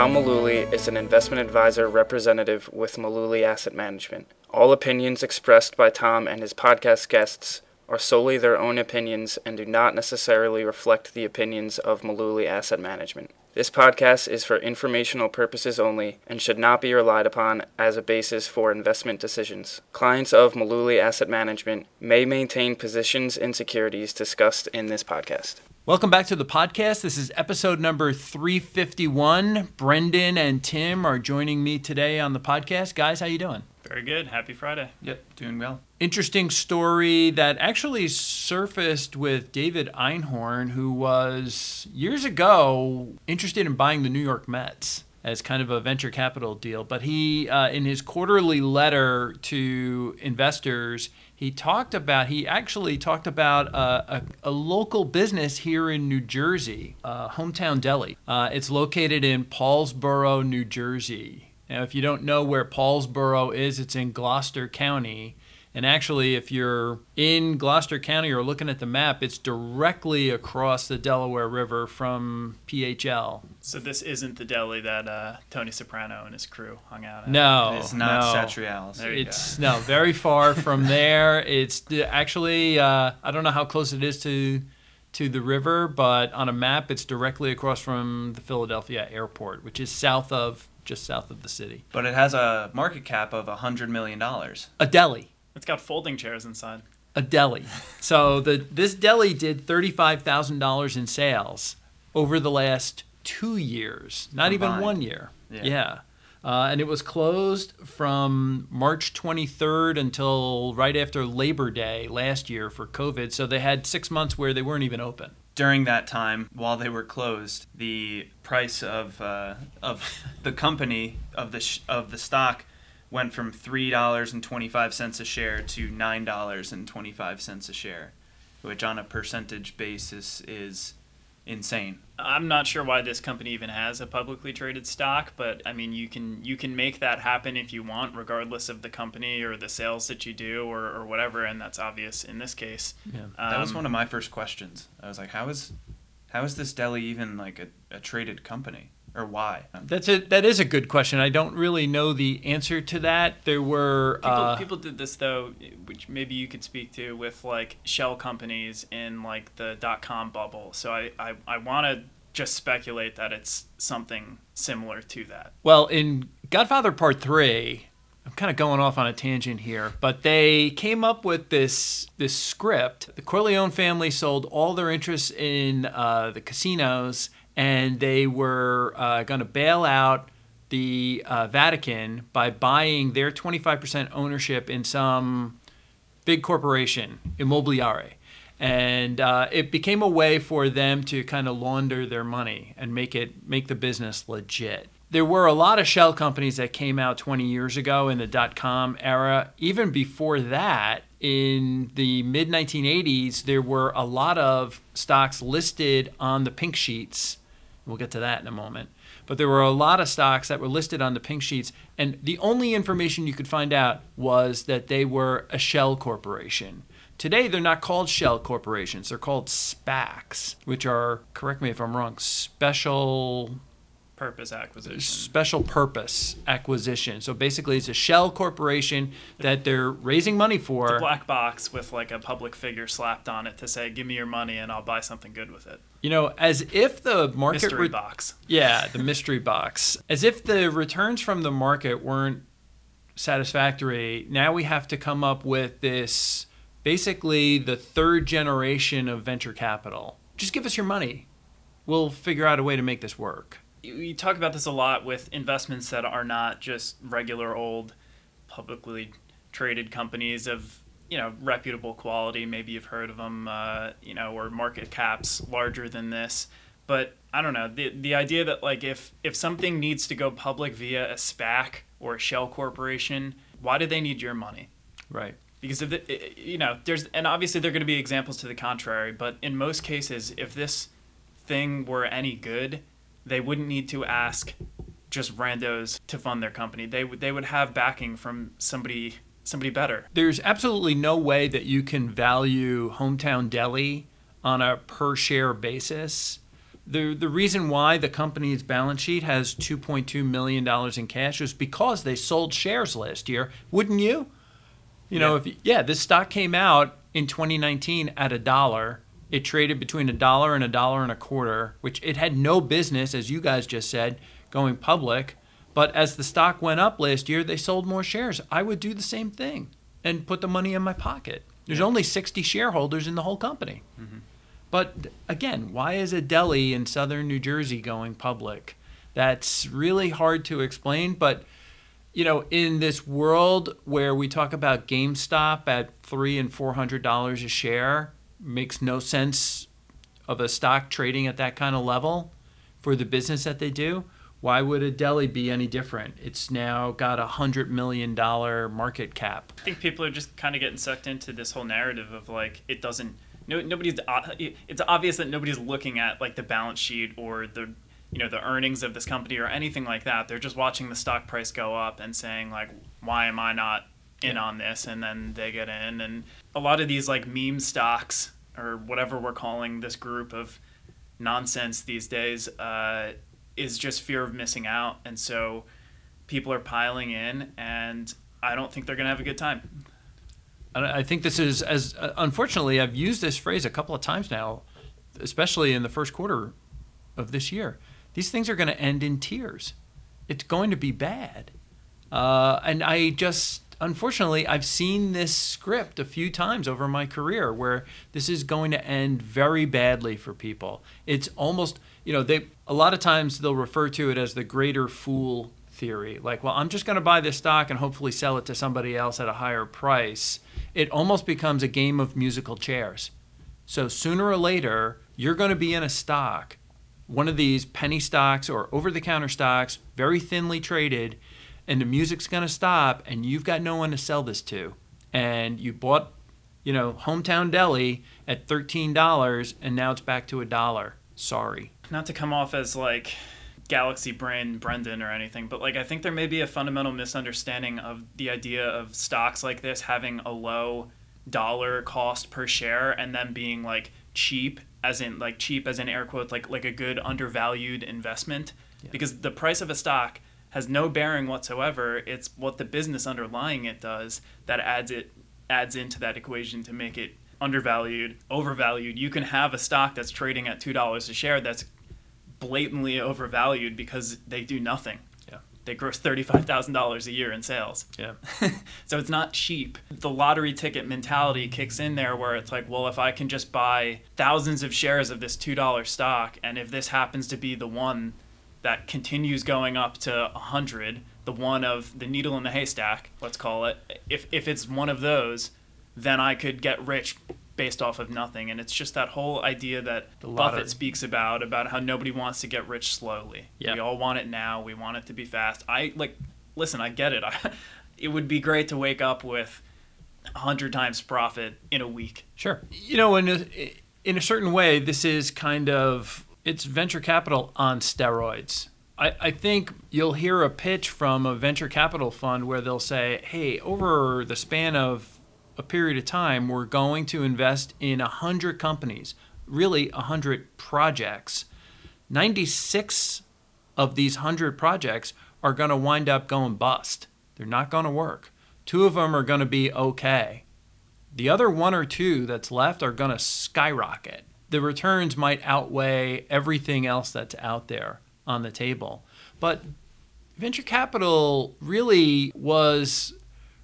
Tom Mullooly is an investment advisor representative with Mullooly Asset Management. All opinions expressed by Tom and his podcast guests are solely their own opinions and do not necessarily reflect the opinions of Mullooly Asset Management. This podcast is for informational purposes only and should not be relied upon as a basis for investment decisions. Clients of Mullooly Asset Management may maintain positions in securities discussed in this podcast. Welcome back to the podcast. This is episode number 351. Brendan and Tim are joining me today on the podcast. Guys, how you doing? Very good. Happy Friday. Yep, doing well. Interesting story that actually surfaced with David Einhorn, who was years ago interested in buying the New York Mets as kind of a venture capital deal. But he, uh, in his quarterly letter to investors, he talked about, he actually talked about uh, a, a, local business here in New Jersey, uh, Hometown Deli. Uh, it's located in Paulsboro, New Jersey. Now, if you don't know where Paulsboro is, it's in Gloucester County. And actually, if you're in Gloucester County or looking at the map, it's directly across the Delaware River from PHL. So this isn't the deli that uh, Tony Soprano and his crew hung out at. No, it's not no. Satriale's. It's go. no very far from there. It's actually uh, I don't know how close it is to to the river, but on a map, it's directly across from the Philadelphia airport, which is south of just south of the city. But it has a market cap of $100 million. A deli. It's got folding chairs inside. A deli. so the this deli did $35,000 in sales over the last two years, not Combined. even one year. Yeah. yeah. Uh, and it was closed from March 23rd until right after Labor Day last year for COVID. So they had six months where they weren't even open during that time, while they were closed, the price of uh, of the company of the sh- of the stock went from three dollars and twenty five cents a share to nine dollars and twenty five cents a share, which on a percentage basis is insane. I'm not sure why this company even has a publicly traded stock, but I mean, you can you can make that happen if you want, regardless of the company or the sales that you do or, or whatever, and that's obvious in this case. Yeah, um, that was one of my first questions. I was like, how is how is this deli even like a, a traded company? Or why? That's a that is a good question. I don't really know the answer to that. There were people, uh, people did this though, which maybe you could speak to with like shell companies in like the dot com bubble. So I I, I want to just speculate that it's something similar to that. Well, in Godfather Part Three. I'm kind of going off on a tangent here, but they came up with this this script. The Corleone family sold all their interests in uh, the casinos and they were uh, going to bail out the uh, Vatican by buying their 25% ownership in some big corporation, Immobiliare. And uh, it became a way for them to kind of launder their money and make it make the business legit. There were a lot of shell companies that came out 20 years ago in the dot com era. Even before that, in the mid 1980s, there were a lot of stocks listed on the pink sheets We'll get to that in a moment. But there were a lot of stocks that were listed on the pink sheets, and the only information you could find out was that they were a shell corporation. Today, they're not called shell corporations, they're called SPACs, which are, correct me if I'm wrong, special purpose acquisition. Special purpose acquisition. So basically, it's a shell corporation that they're raising money for. It's a black box with like a public figure slapped on it to say, "Give me your money and I'll buy something good with it." You know, as if the market mystery re- box. Yeah, the mystery box. As if the returns from the market weren't satisfactory. Now we have to come up with this basically the third generation of venture capital. Just give us your money. We'll figure out a way to make this work we talk about this a lot with investments that are not just regular old publicly traded companies of you know reputable quality. Maybe you've heard of them uh, you know or market caps larger than this. But i don't know the the idea that like if if something needs to go public via a SPAC or a shell corporation why do they need your money? Right. Because if the, you know there's and obviously there are going to be examples to the contrary but in most cases if this thing were any good they wouldn't need to ask just randos to fund their company. They would they would have backing from somebody somebody better. There's absolutely no way that you can value hometown deli on a per share basis the the reason why the company's balance sheet has 2.2 million dollars in cash is because they sold shares last year. Wouldn't you? You know, if yeah, this stock came out in 2019 at a dollar. It traded between a dollar and a dollar and a quarter, which it had no business, as you guys just said, going public. But as the stock went up last year, they sold more shares. I would do the same thing and put the money in my pocket. There's only 60 shareholders in the whole company. Mm-hmm. But again, why is a deli in southern New Jersey going public? That's really hard to explain. But, you know, in this world where we talk about GameStop at three and four hundred dollars a share, makes no sense of a stock trading at that kind of level for the business that they do. Why would a deli be any different? It's now got a hundred million dollar market cap. I think people are just kind of getting sucked into this whole narrative of like it doesn't. No, nobody's. It's obvious that nobody's looking at like the balance sheet or the, you know, the earnings of this company or anything like that. They're just watching the stock price go up and saying like, why am I not in on this? And then they get in, and a lot of these like meme stocks or whatever we're calling this group of nonsense these days uh, is just fear of missing out, and so people are piling in, and I don't think they're gonna have a good time. I think this is as uh, unfortunately I've used this phrase a couple of times now, especially in the first quarter of this year. These things are going to end in tears. It's going to be bad, uh, and I just unfortunately I've seen this script a few times over my career where this is going to end very badly for people. It's almost you know they a lot of times they'll refer to it as the greater fool theory. Like, well, I'm just going to buy this stock and hopefully sell it to somebody else at a higher price. It almost becomes a game of musical chairs. So sooner or later, you're going to be in a stock, one of these penny stocks or over the counter stocks, very thinly traded, and the music's going to stop and you've got no one to sell this to. And you bought, you know, Hometown Deli at $13 and now it's back to a dollar. Sorry. not to come off as like galaxy brain brendan or anything but like i think there may be a fundamental misunderstanding of the idea of stocks like this having a low dollar cost per share and then being like cheap as in like cheap as in air quotes like like a good undervalued investment because the price of a stock has no bearing whatsoever it's what the business underlying it does that adds it adds into that equation to make it undervalued overvalued you can have a stock that's trading at $2 a share that's blatantly overvalued because they do nothing. Yeah. They gross thirty-five thousand dollars a year in sales. Yeah. so it's not cheap. The lottery ticket mentality kicks in there, where it's like, well, if I can just buy thousands of shares of this two-dollar stock, and if this happens to be the one that continues going up to a hundred, the one of the needle in the haystack, let's call it. If if it's one of those, then I could get rich based off of nothing. And it's just that whole idea that. Buffett speaks about about how nobody wants to get rich slowly. Yeah. We all want it now. We want it to be fast. I like listen, I get it. I, it would be great to wake up with a hundred times profit in a week. Sure. You know, in a, in a certain way, this is kind of it's venture capital on steroids. I, I think you'll hear a pitch from a venture capital fund where they'll say, "Hey, over the span of a period of time, we're going to invest in a hundred companies, really a hundred projects. Ninety-six of these hundred projects are going to wind up going bust. They're not going to work. Two of them are going to be okay." The other one or two that's left are going to skyrocket. The returns might outweigh everything else that's out there on the table. But venture capital really was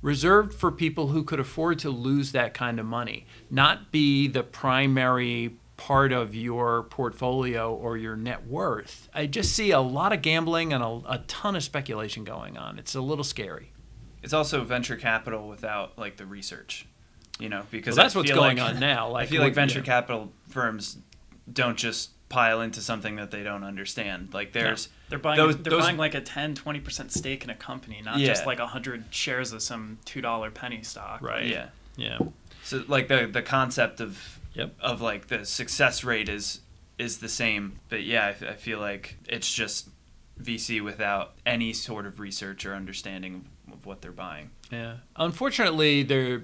reserved for people who could afford to lose that kind of money, not be the primary part of your portfolio or your net worth. I just see a lot of gambling and a, a ton of speculation going on. It's a little scary. It's also venture capital without like the research, you know, because Well, that's what's going like- on now. Like, I Like, feel like venture yeah. capital firms don't just pile into something that they don't understand. Like there's They're buying those, they're those- buying like a 10 20% stake in a company, not Yeah. just like 100 shares of some $2 penny stock. Right. yeah. Yeah. So like the the concept of Yep. of like the success rate is is the same, but yeah, I feel like it's just VC without any sort of research or understanding of, of what they're buying. Yeah. Unfortunately, there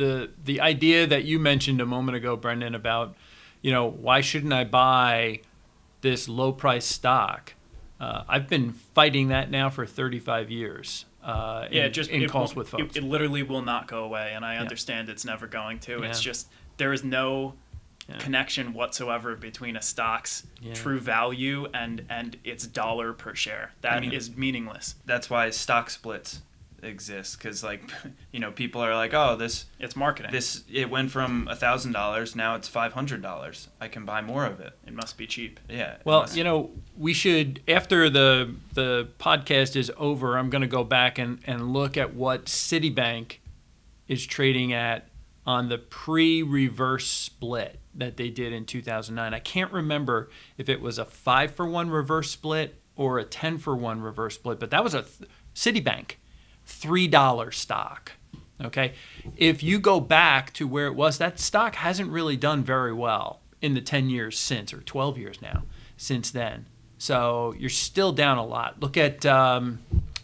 the the idea that you mentioned a moment ago, Brendan, about you know why shouldn't I buy this low price stock. Uh, I've been fighting that now for 35 years. Uh, yeah, in, just in it calls won't- with folks. It, it literally will not go away, and I understand it's never going to. It's just there is no Yeah. connection whatsoever between a stock's Yeah. true value and and its dollar per share. That is mean- meaningless. That's why stock splits exist because like you know people are like oh this It's marketing. this it went from a thousand dollars now it's five hundred dollars i can buy more of it it must be cheap. yeah Well, you know, we should after the the podcast is over, I'm going to go back and and look at what Citibank is trading at on the pre-reverse split that they did in 2009. I can't remember if it was a 5 for 1 reverse split or a 10 for 1 reverse split, but that was a th- Citibank $3 stock. Okay? If you go back to where it was, that stock hasn't really done very well in the 10 years since, or 12 years now since then. So you're still down a lot. Look at um,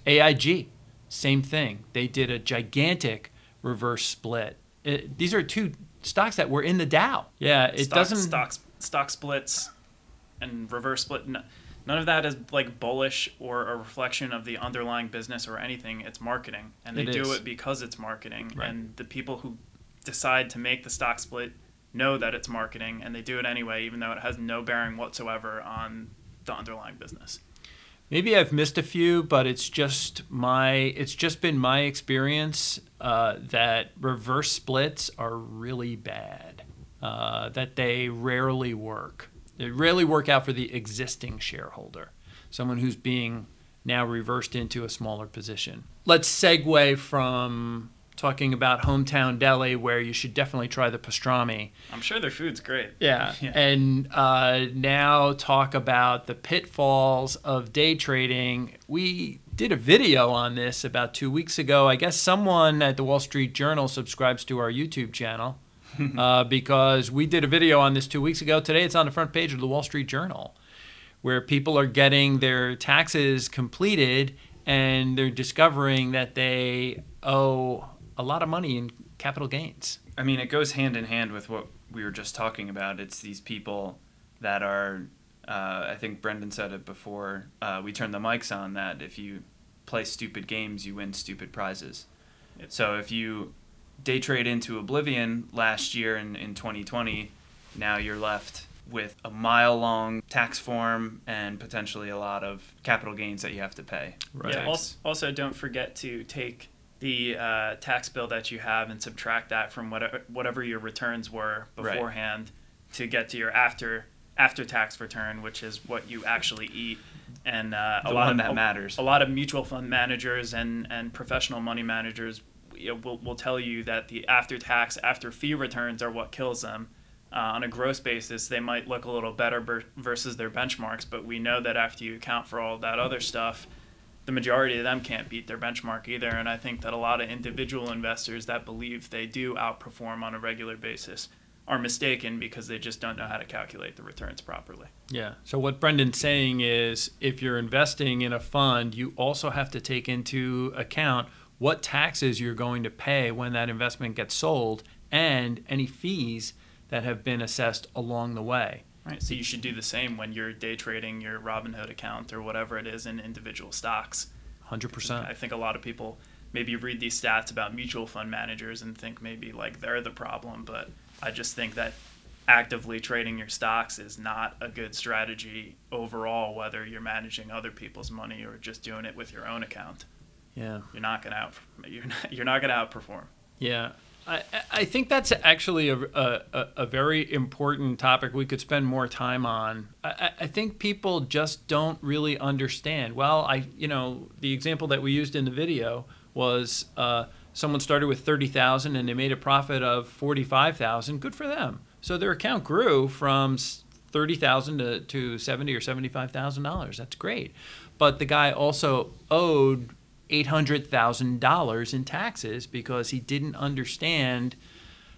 AIG, same thing. They did a gigantic reverse split. It, these are two stocks that were in the Dow. Yeah, it stock, doesn't. stock stock splits and reverse split. n- None of that is like bullish or a reflection of the underlying business or anything. It's marketing, and they It do it because it's marketing. Right. And the people who decide to make the stock split know that it's marketing, and they do it anyway, even though it has no bearing whatsoever on the underlying business. Maybe I've missed a few, but it's just my it's just been my experience uh, that reverse splits are really bad. Uh, that they rarely work. They rarely work out for the existing shareholder, someone who's being now reversed into a smaller position. Let's segue from talking about hometown deli, where you should definitely try the pastrami. I'm sure their food's great. Yeah. Yeah. And uh, now talk about the pitfalls of day trading. We did a video on this about two weeks ago. I guess someone at the Wall Street Journal subscribes to our YouTube channel uh, because we did a video on this two weeks ago. Today it's on the front page of the Wall Street Journal where people are getting their taxes completed and they're discovering that they owe a lot of money in capital gains. I mean, it goes hand in hand with what we were just talking about. It's these people that are, uh, I think Brendan said it before uh, we turned the mics on, that if you play stupid games, you win stupid prizes. So if you day trade into oblivion last year in, in 2020, now you're left with a mile long tax form and potentially a lot of capital gains that you have to pay. Right. Yeah. Also, also, don't forget to take the uh, tax bill that you have and subtract that from whatever whatever your returns were Right. beforehand to get to your after after tax return, which is what you actually eat. And uh, a lot of that matters. A lot of mutual fund managers and and professional money managers you know, will will tell you that the after tax after fee returns are what kills them. Uh, on a gross basis, they might look a little better ber- versus their benchmarks, but we know that after you account for all that other stuff, the majority of them can't beat their benchmark either. And I think that a lot of individual investors that believe they do outperform on a regular basis are mistaken because they just don't know how to calculate the returns properly. Yeah. So what Brendan's saying is if you're investing in a fund, you also have to take into account what taxes you're going to pay when that investment gets sold and any fees that have been assessed along the way. Right. So you should do the same when you're day trading your Robinhood account or whatever it is in individual stocks. 100%. I think a lot of people maybe read these stats about mutual fund managers and think maybe like they're the problem, but I just think that actively trading your stocks is not a good strategy overall whether you're managing other people's money or just doing it with your own account. Yeah. You're not going to out you're not, you're not to outperform. Yeah. I, I think that's actually a, a, a very important topic we could spend more time on. I, I- I think people just don't really understand. Well, I you know the example that we used in the video was uh, someone started with thirty thousand and they made a profit of forty five thousand. Good for them. So their account grew from thirty thousand to to seventy or seventy five thousand dollars. That's great. But the guy also owed $800,000 in taxes because he didn't understand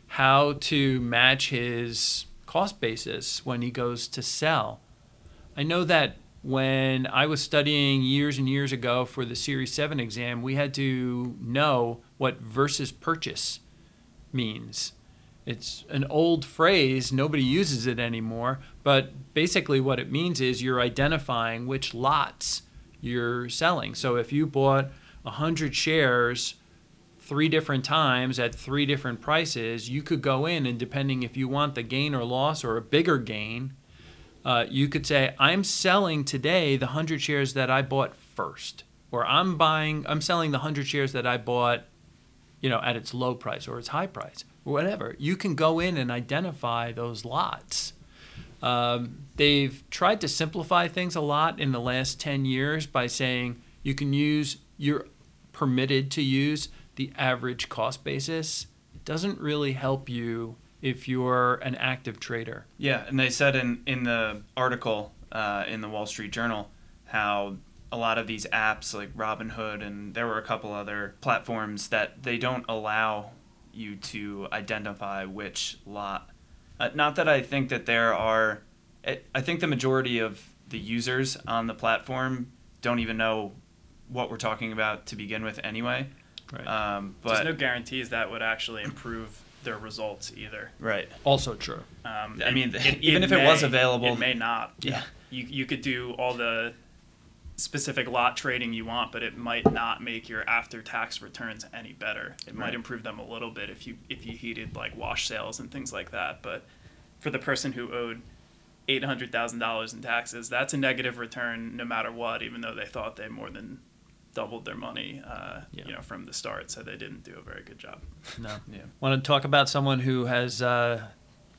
how to match his cost basis when he goes to sell. I know that when I was studying years and years ago for the Series 7 exam, we had to know what versus purchase means. It's an old phrase, nobody uses it anymore, but basically what it means is you're identifying which lots you're selling. So if you bought 100 shares three different times at three different prices, you could go in and depending if you want the gain or loss or a bigger gain, uh, you could say, I'm selling today the 100 shares that I bought first. Or I'm buying, I'm selling the 100 shares that I bought, you know, at its low price or its high price or whatever. You can go in and identify those lots. Um, they've tried to simplify things a lot in the last 10 years by saying you can use, you're permitted to use the average cost basis. It doesn't really help you if you're an active trader. Yeah, and they said in, in the article uh, in the Wall Street Journal how a lot of these apps like Robinhood and there were a couple other platforms that they don't allow you to identify which lot. Uh, not that I think that there are, I think the majority of the users on the platform don't even know what we're talking about to begin with anyway. Right. Um, There's no guarantees that would actually improve their results either. right. Also true. Um, I it- mean, even if it was available- it may not. Yeah. You you could do all the specific lot trading you want, but it might not make your after tax returns any better. It might improve them a little bit if you if you heated like wash sales and things like that. But for the person who owed eight hundred thousand dollars in taxes, that's a negative return no matter what, even though they thought they more than doubled their money, uh, Yeah. you know, from the start. So they didn't do a very good job. No. Yeah. Want to talk about someone who has uh,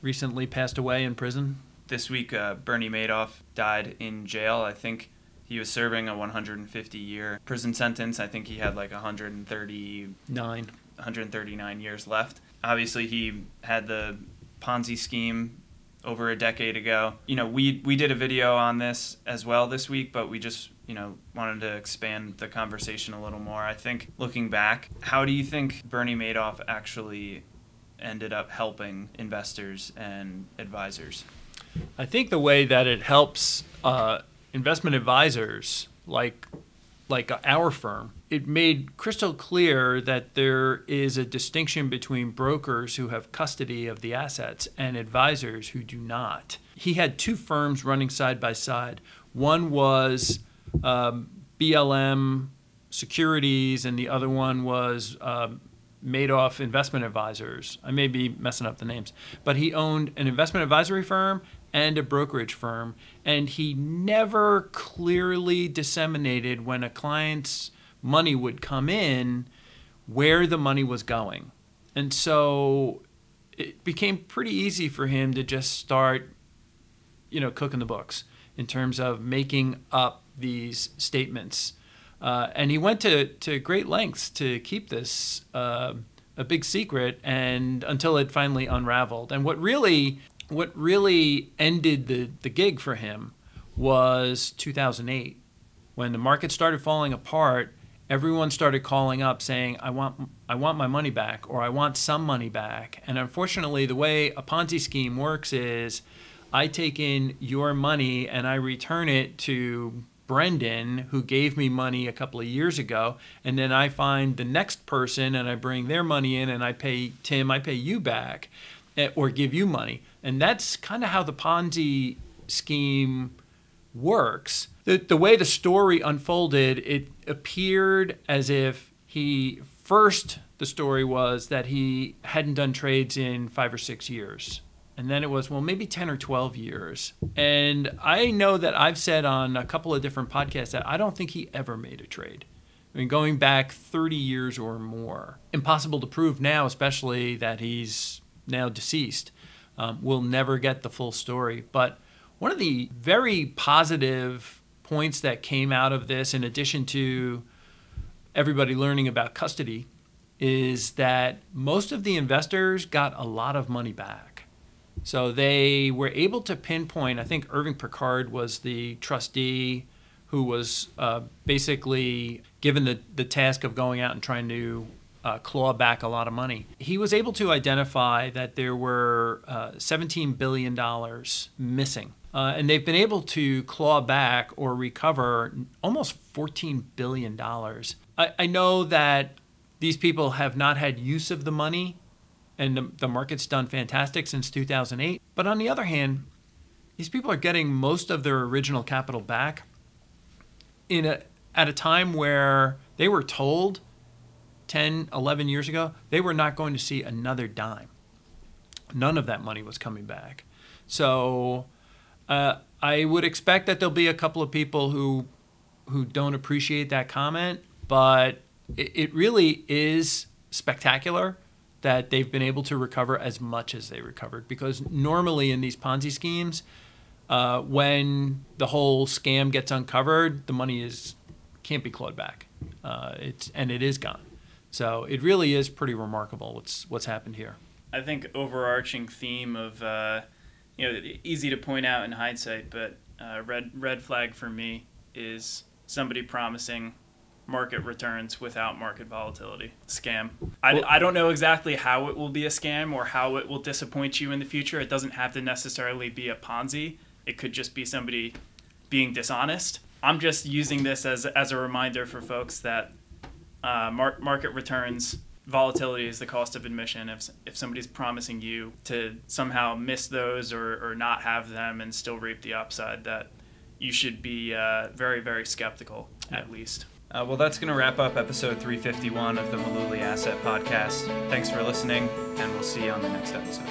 recently passed away in prison? This week, uh, Bernie Madoff died in jail. I think he was serving a 150 year prison sentence. I think he had like 130 Nine. 139 years left. Obviously, he had the Ponzi scheme over a decade ago. You know, we we did a video on this as well this week, but we just you know wanted to expand the conversation a little more. I think looking back, how do you think Bernie Madoff actually ended up helping investors and advisors? I think the way that it helps uh, investment advisors like like our firm, it made crystal clear that there is a distinction between brokers who have custody of the assets and advisors who do not. He had two firms running side by side. One was um, BLM Securities, and the other one was um, Madoff Investment Advisors. I may be messing up the names, but he owned an investment advisory firm and a brokerage firm, and he never clearly disseminated when a client's money would come in where the money was going. And so it became pretty easy for him to just start, you know, cooking the books in terms of making up these statements. Uh, and he went to, to great lengths to keep this uh, a big secret and until it finally unraveled. And what really what really ended the, the gig for him was 2008 when the market started falling apart everyone started calling up saying i want i want my money back or i want some money back. And unfortunately the way a ponzi scheme works is i take in your money and i return it to Brendan, who gave me money a couple of years ago, and then I find the next person and I bring their money in and I pay Tim, I pay you back Eh, or give you money. And that's kind of how the Ponzi scheme works. The, the way the story unfolded, it appeared as if he first, the story was that he hadn't done trades in five or six years. And then it was, well, maybe 10 or 12 years. And I know that I've said on a couple of different podcasts that I don't think he ever made a trade. I mean, going back 30 years or more. Impossible to prove now, especially that he's now deceased. Um, we'll never get the full story. But one of the very positive points that came out of this, in addition to everybody learning about custody, is that most of the investors got a lot of money back. So they were able to pinpoint, I think Irving Picard was the trustee who was uh, basically given the, the task of going out and trying to uh, claw back a lot of money. He was able to identify that there were uh, $17 billion missing. Uh, and they've been able to claw back or recover almost $14 billion. I, I know that these people have not had use of the money and the, the market's done fantastic since 2008. But on the other hand, these people are getting most of their original capital back in a, at a time where they were told 10, 11 years ago they were not going to see another dime. None of that money was coming back. So uh, I would expect that there'll be a couple of people who who don't appreciate that comment, but it, it really is spectacular that they've been able to recover as much as they recovered because normally in these Ponzi schemes, uh, when the whole scam gets uncovered, the money is can't be clawed back. Uh, it's and it is gone. So it really is pretty remarkable what's what's happened here. I think overarching theme of uh, you know easy to point out in hindsight, but uh, red red flag for me is somebody promising market returns without market volatility. Scam. I, well, I don't know exactly how it will be a scam or how it will disappoint you in the future. It doesn't have to necessarily be a Ponzi. It could just be somebody being dishonest. I'm just using this as, as a reminder for folks that uh, mar- market returns volatility is the cost of admission. If, if somebody's promising you to somehow miss those or, or not have them and still reap the upside, that you should be uh, very, very skeptical at least. Uh, well, that's going to wrap up episode 351 of the Mullooly Asset Podcast. Thanks for listening, and we'll see you on the next episode.